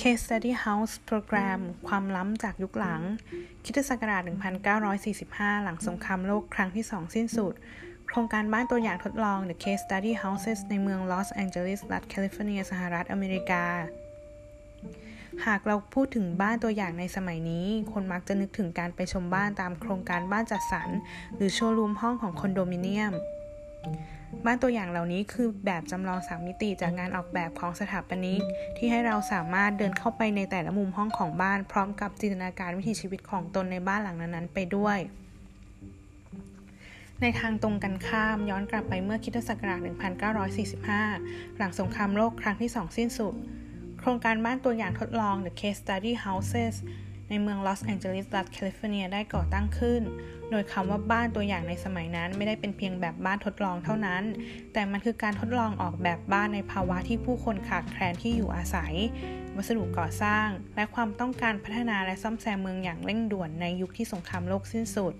Case Study House Program ความล้ำจากยุคหลัง คิตศักราช 1945 หลังสงครามโลกครั้งที่2สิ้นสุด โครงการบ้านตัวอย่างทดลอง The Case Study Houses ในเมืองลอสแองเจลิส รัฐแคลิฟอร์เนีย สหรัฐอเมริกา หากเราพูดถึงบ้านตัวอย่างในสมัยนี้ คนมักจะนึกถึงการไปชมบ้านตามโครงการบ้านจัดสรร หรือโชว์รูมห้องของคอนโดมิเนียม บ้านตัวอย่างเหล่านี้คือแบบจำลองสามมิติจากงานออกแบบของสถาปนิก ที่ให้เราสามารถเดินเข้าไปในแต่ละมุมห้องของบ้าน พร้อมกับจินตนาการวิถีชีวิตของตนในบ้านหลังนั้นๆ ไปด้วย ในทางตรงกันข้ามย้อนกลับไปเมื่อคิตศักราช 1945 หลังสงครามโลกครั้งที่สองสิ้นสุด โครงการบ้านตัวอย่างทดลอง The Case Study Houses ในเมืองลอสแองเจลิสรัฐแคลิฟอร์เนียได้ก่อตั้งขึ้น โดยคำว่าบ้านตัวอย่างในสมัยนั้นไม่ได้เป็นเพียงแบบบ้านทดลองเท่านั้น แต่มันคือการทดลองออกแบบบ้านในภาวะที่ผู้คนขาดแคลนที่อยู่อาศัย วัสดุก่อสร้าง และความต้องการพัฒนาและซ่อมแซมเมืองอย่างเร่งด่วนในยุคที่สงครามโลกสิ้นสุด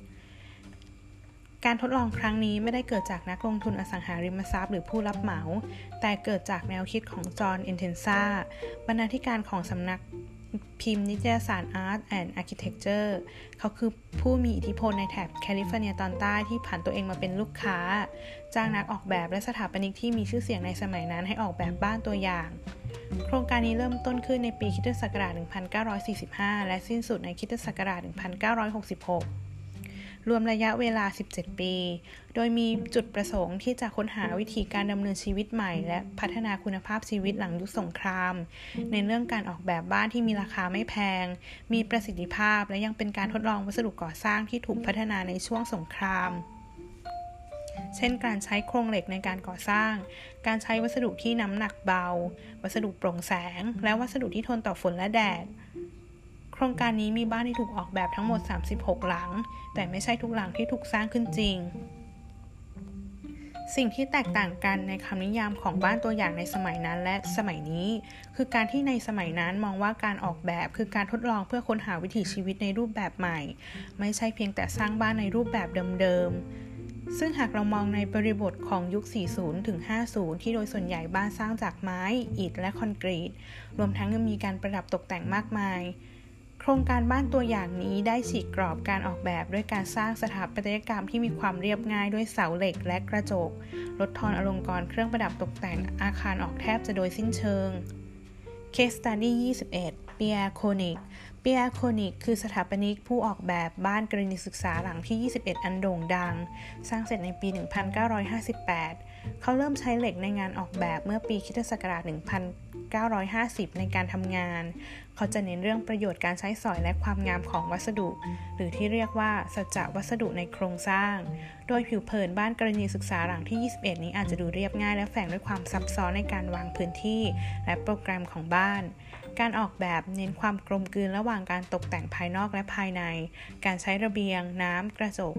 การทดลองครั้งนี้ไม่ได้เกิดจากนักลงทุนอสังหาริมทรัพย์หรือผู้รับเหมา แต่เกิดจากแนวคิดของจอห์น เอนเทนซาบรรณาธิการของสำนัก พิมพ์นิตยสาร Art and Architecture เขาคือผู้มีอิทธิพลในแถบแคลิฟอร์เนียตอนใต้ที่ผันตัวเองมาเป็นลูกค้า จ้างนักออกแบบและสถาปนิกที่มีชื่อเสียงในสมัยนั้นให้ออกแบบบ้านตัวอย่าง โครงการนี้เริ่มต้นขึ้นในปีคิตศักราช 1945 และสิ้นสุดในคิตศักราช 1966 รวมระยะเวลา 17 ปี โดยมีจุดประสงค์ที่จะค้นหาวิธีการดำเนินชีวิตใหม่ และพัฒนาคุณภาพชีวิตหลังยุคสงคราม ในเรื่องการออกแบบบ้านที่มีราคาไม่แพง มีประสิทธิภาพ และยังเป็นการทดลองวัสดุก่อสร้างที่ถูกพัฒนาในช่วงสงครามเช่นการใช้โครงเหล็กในการก่อสร้าง การใช้วัสดุที่น้ำหนักเบา วัสดุโปร่งแสง และวัสดุที่ทนต่อฝนและแดด ครงการนี้มีบ้านที่ถูกออกแบบทั้งหมด 36 หลัง แต่ไม่ใช่ทุกหลังที่ถูกสร้างขึ้นจริง สิ่งที่แตกต่างกันในคำนิยามของบ้านตัวอย่างในสมัยนั้นและสมัยนี้ คือการที่ในสมัยนั้นมองว่าการออกแบบคือการทดลองเพื่อค้นหาวิถีชีวิตในรูปแบบใหม่ ไม่ใช่เพียงแต่สร้างบ้านในรูปแบบเดิมๆซึ่งหากเรามองในบริบทของยุค 40 ถึง 50 ที่โดยส่วนใหญ่บ้านสร้างจากไม้ อิฐ และคอนกรีต รวมทั้งยังมีการประดับตกแต่งมากมาย โครงการบ้านตัวอย่างนี้ได้ฉีกกรอบการออกแบบด้วยการสร้างสถาปัตยกรรมที่มีความเรียบง่ายด้วยเสาเหล็กและกระจก ลดทอนอลงกรณ์เครื่องประดับตกแต่งอาคารออกแทบจะโดยสิ้นเชิง Case Study 21 เปียร์โคนิกเปียร์โคนิกคือสถาปนิกผู้ออกแบบบ้านกรณีศึกษาหลังที่ 21 อันโด่งดัง สร้างเสร็จในปี 1958 เขาเริ่มใช้เหล็กในงานออกแบบเมื่อปีคิศักราช1950 ในการทำงาน เขาจะเน้นเรื่องประโยชน์การใช้สอยและความงามของวัสดุ หรือที่เรียกว่าสัจจะวัสดุในโครงสร้าง โดยผิวเผินบ้านกรณีศึกษาหลังที่ 21 นี้อาจจะดูเรียบง่ายและแฝงด้วยความซับซ้อนในการวางพื้นที่ และโปรแกรมของบ้าน การออกแบบเน้นความกลมกลืนระหว่างการตกแต่งภายนอกและภายใน การใช้ระเบียง น้ำ กระจก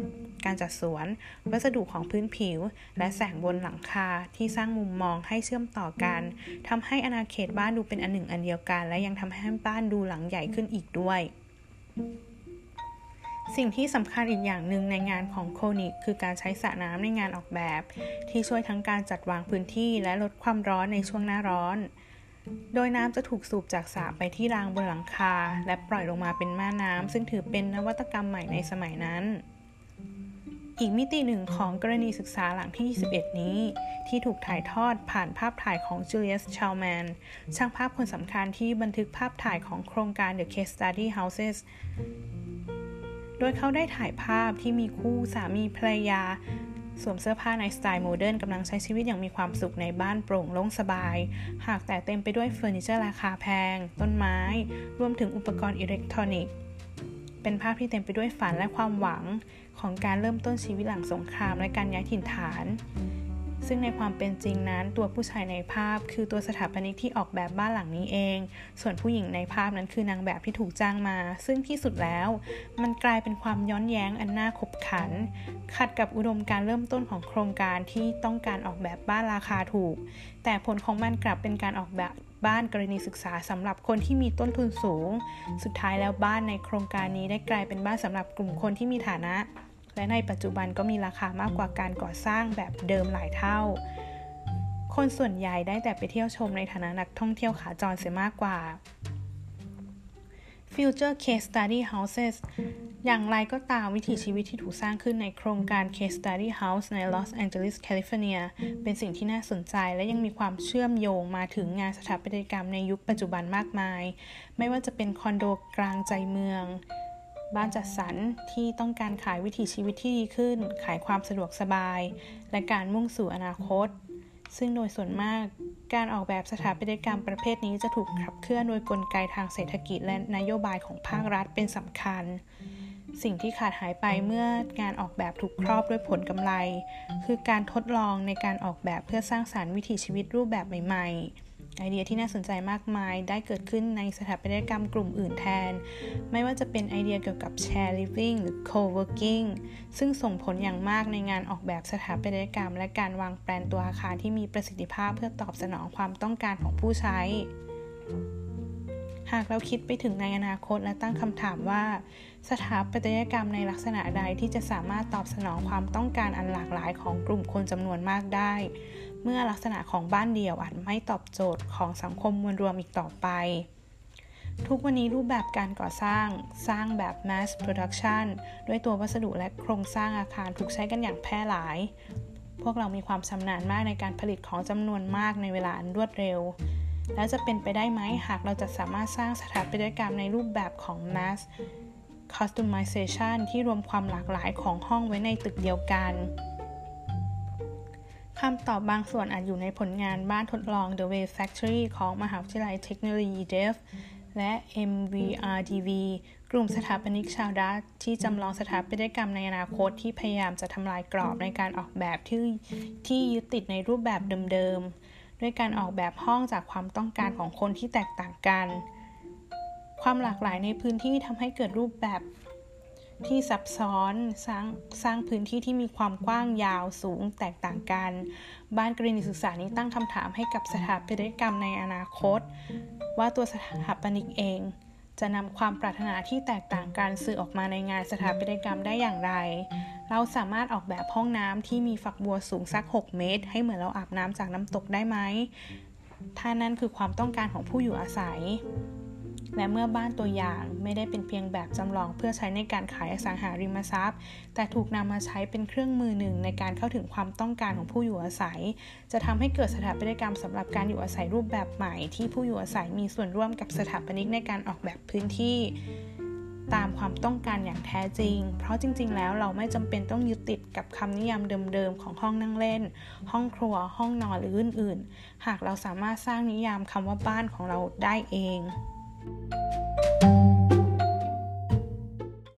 การจัดสวน วัสดุของพื้นผิว และแสงบนหลังคาที่สร้างมุมมองให้เชื่อมต่อกัน ทำให้อนาเขตบ้านดูเป็นอันหนึ่งอันเดียวกัน และยังทำให้บ้านดูหลังใหญ่ขึ้นอีกด้วย สิ่งที่สำคัญอีกอย่างหนึ่งในงานของโคนิกคือการใช้สระน้ำในงานออกแบบ ที่ช่วยทั้งการจัดวางพื้นที่และลดความร้อนในช่วงหน้าร้อน โดยน้ำจะถูกสูบจากสระไปที่รางบนหลังคา และปล่อยลงมาเป็นม่าน้ำซึ่งถือเป็นนวัตกรรมใหม่ในสมัยนั้น อีกมิติหนึ่งของกรณีศึกษาหลังที่ 21 นี้ ที่ถูกถ่ายทอดผ่านภาพถ่ายของจูเลียส ชาลแมน ช่างภาพคนสำคัญที่บันทึกภาพถ่ายของโครงการ The Case Study Houses โดยเขาได้ถ่ายภาพที่มีคู่สามีภรรยา สวมเสื้อผ้าในสไตล์โมเดิร์นกำลังใช้ชีวิตอย่างมีความสุขในบ้านโปร่งโล่งสบาย หากแต่เต็มไปด้วยเฟอร์นิเจอร์ราคาแพง ต้นไม้ รวมถึงอุปกรณ์อิเล็กทรอนิกส์ เป็นภาพที่เต็มไปด้วยฝันและความหวังของการเริ่มต้นชีวิตหลังสงครามและการย้ายถิ่นฐาน ซึ่งในความเป็นจริงนั้นตัวผู้ชายในภาพ คือตัวสถาปนิกที่ออกแบบบ้านหลังนี้เอง ส่วนผู้หญิงในภาพนั้นคือนางแบบที่ถูกจ้างมา ซึ่งที่สุดแล้ว มันกลายเป็นความย้อนแย้งอันน่าขบขัน ขัดกับอุดมการเริ่มต้นของโครงการที่ต้องการออกแบบบ้านราคาถูก แต่ผลของมันกลับเป็นการออกแบบบ้านกรณีศึกษาสำหรับคนที่มีต้นทุนสูง สุดท้ายแล้วบ้านในโครงการนี้ได้กลายเป็นบ้านสำหรับกลุ่มคนที่มีฐานะ และในปัจจุบันก็มีราคามากกว่าการก่อสร้างแบบเดิมหลายเท่า คนส่วนใหญ่ได้แต่ไปเที่ยวชมในฐานะนักท่องเที่ยวขาจรเสียมากกว่า Future Case Study Houses อย่างไรก็ตามวิถีชีวิตที่ถูกสร้างขึ้นในโครงการ Case Study House ใน Los Angeles, California เป็นสิ่งที่น่าสนใจและยังมีความเชื่อมโยงมาถึงงานสถาปัตยกรรมในยุคปัจจุบันมากมาย ไม่ว่าจะเป็นคอนโดกลางใจเมือง บ้านจัดสรรที่ต้องการขายวิถีชีวิตที่ดีขึ้น ขายความสะดวกสบาย และการมุ่งสู่อนาคต ซึ่งโดยส่วนมากการออกแบบสถาปัตยกรรมประเภทนี้จะถูกขับเคลื่อนโดยกลไกทางเศรษฐกิจและนโยบายของภาครัฐเป็นสำคัญ สิ่งที่ขาดหายไปเมื่องานออกแบบถูกครอบด้วยผลกำไร คือการทดลองในการออกแบบเพื่อสร้างสารรค์วิถีชีวิตรูปแบบใหม่ ๆ ไอเดียที่น่าสนใจมากมายได้เกิดขึ้นในสถาปัตยกรรมกลุ่มอื่นแทน ไม่ว่าจะเป็นไอเดียเกี่ยวกับ share living หรือ co-working ซึ่งส่งผลอย่างมากในงานออกแบบสถาปัตยกรรม และการวางแปลนตัวอาคารที่มีประสิทธิภาพเพื่อตอบสนองความต้องการของผู้ใช้ หากเราคิดไปถึงในอนาคตและตั้งคำถามว่า สถาปัตยกรรมในลักษณะใดที่จะสามารถตอบสนองความต้องการอันหลากหลายของกลุ่มคนจำนวนมากได้ เมื่อลักษณะของบ้านเดี่ยวอาจไม่ตอบโจทย์ของสังคมมวลรวมอีกต่อไป ทุกวันนี้รูปแบบการก่อสร้างสร้างแบบ mass production ด้วยตัววัสดุและโครงสร้างอาคารถูกใช้กันอย่างแพร่หลาย พวกเรามีความชำนาญมากในการผลิตของจำนวนมากในเวลาอันรวดเร็ว แล้วจะเป็นไปได้ไหมหากเราจะสามารถสร้างสถาปัตยกรรมในรูปแบบของ mass customization ที่รวมความหลากหลายของห้องไว้ในตึกเดียวกัน คำตอบบางส่วนอาจอยู่ในผลงานบ้านทดลอง The Way Factory ของมหาวิทยาลัยเทคโนโลยี DEF และ MVRDV กลุ่มสถาปนิกชาวดัตที่จำลองสถาปัตยกรรมในอนาคตที่พยายามจะทำลายกรอบในการออกแบบที่ที่ยึดติดในรูปแบบเดิมๆ ด้วยการออกแบบห้องจากความต้องการของคนที่แตกต่างกัน ความหลากหลายในพื้นที่ทำให้เกิดรูปแบบ ที่ซับซ้อนสร้างสร้างพื้นที่ที่มีความกว้างยาวสูงแตกต่างกัน บ้านกรณีศึกษานี้ตั้งคำถามให้กับสถาปัตยกรรมในอนาคต ว่าตัวสถาปนิกเอง จะนำความปรารถนาที่แตกต่างกันสื่อออกมาในงานสถาปัตยกรรมได้อย่างไร เราสามารถออกแบบห้องน้ำที่มีฝักบัวสูงสัก 6 เมตร ให้เหมือนเราอาบน้ำจากน้ำตกได้ไหมถ้านั่นคือความต้องการของผู้อยู่อาศัย และเมื่อบ้านตัวอย่างไม่ได้เป็นเพียงแบบจำลองเพื่อใช้ในการขายอสังหาริมทรัพย์ แต่ถูกนำมาใช้เป็นเครื่องมือหนึ่งในการเข้าถึงความต้องการของผู้อยู่อาศัย จะทำให้เกิดสถาปัตยกรรมสำหรับการอยู่อาศัยรูปแบบใหม่ ที่ผู้อยู่อาศัยมีส่วนร่วมกับสถาปนิกในการออกแบบพื้นที่ตามความต้องการอย่างแท้จริง เพราะจริง ๆ แล้วเราไม่จำเป็นต้องยึดติดกับคำนิยามเดิมๆ ของห้องนั่งเล่น ห้องครัว ห้องนอนหรืออื่นๆ หากเราสามารถสร้างนิยามคำว่าบ้านของเราได้เอง you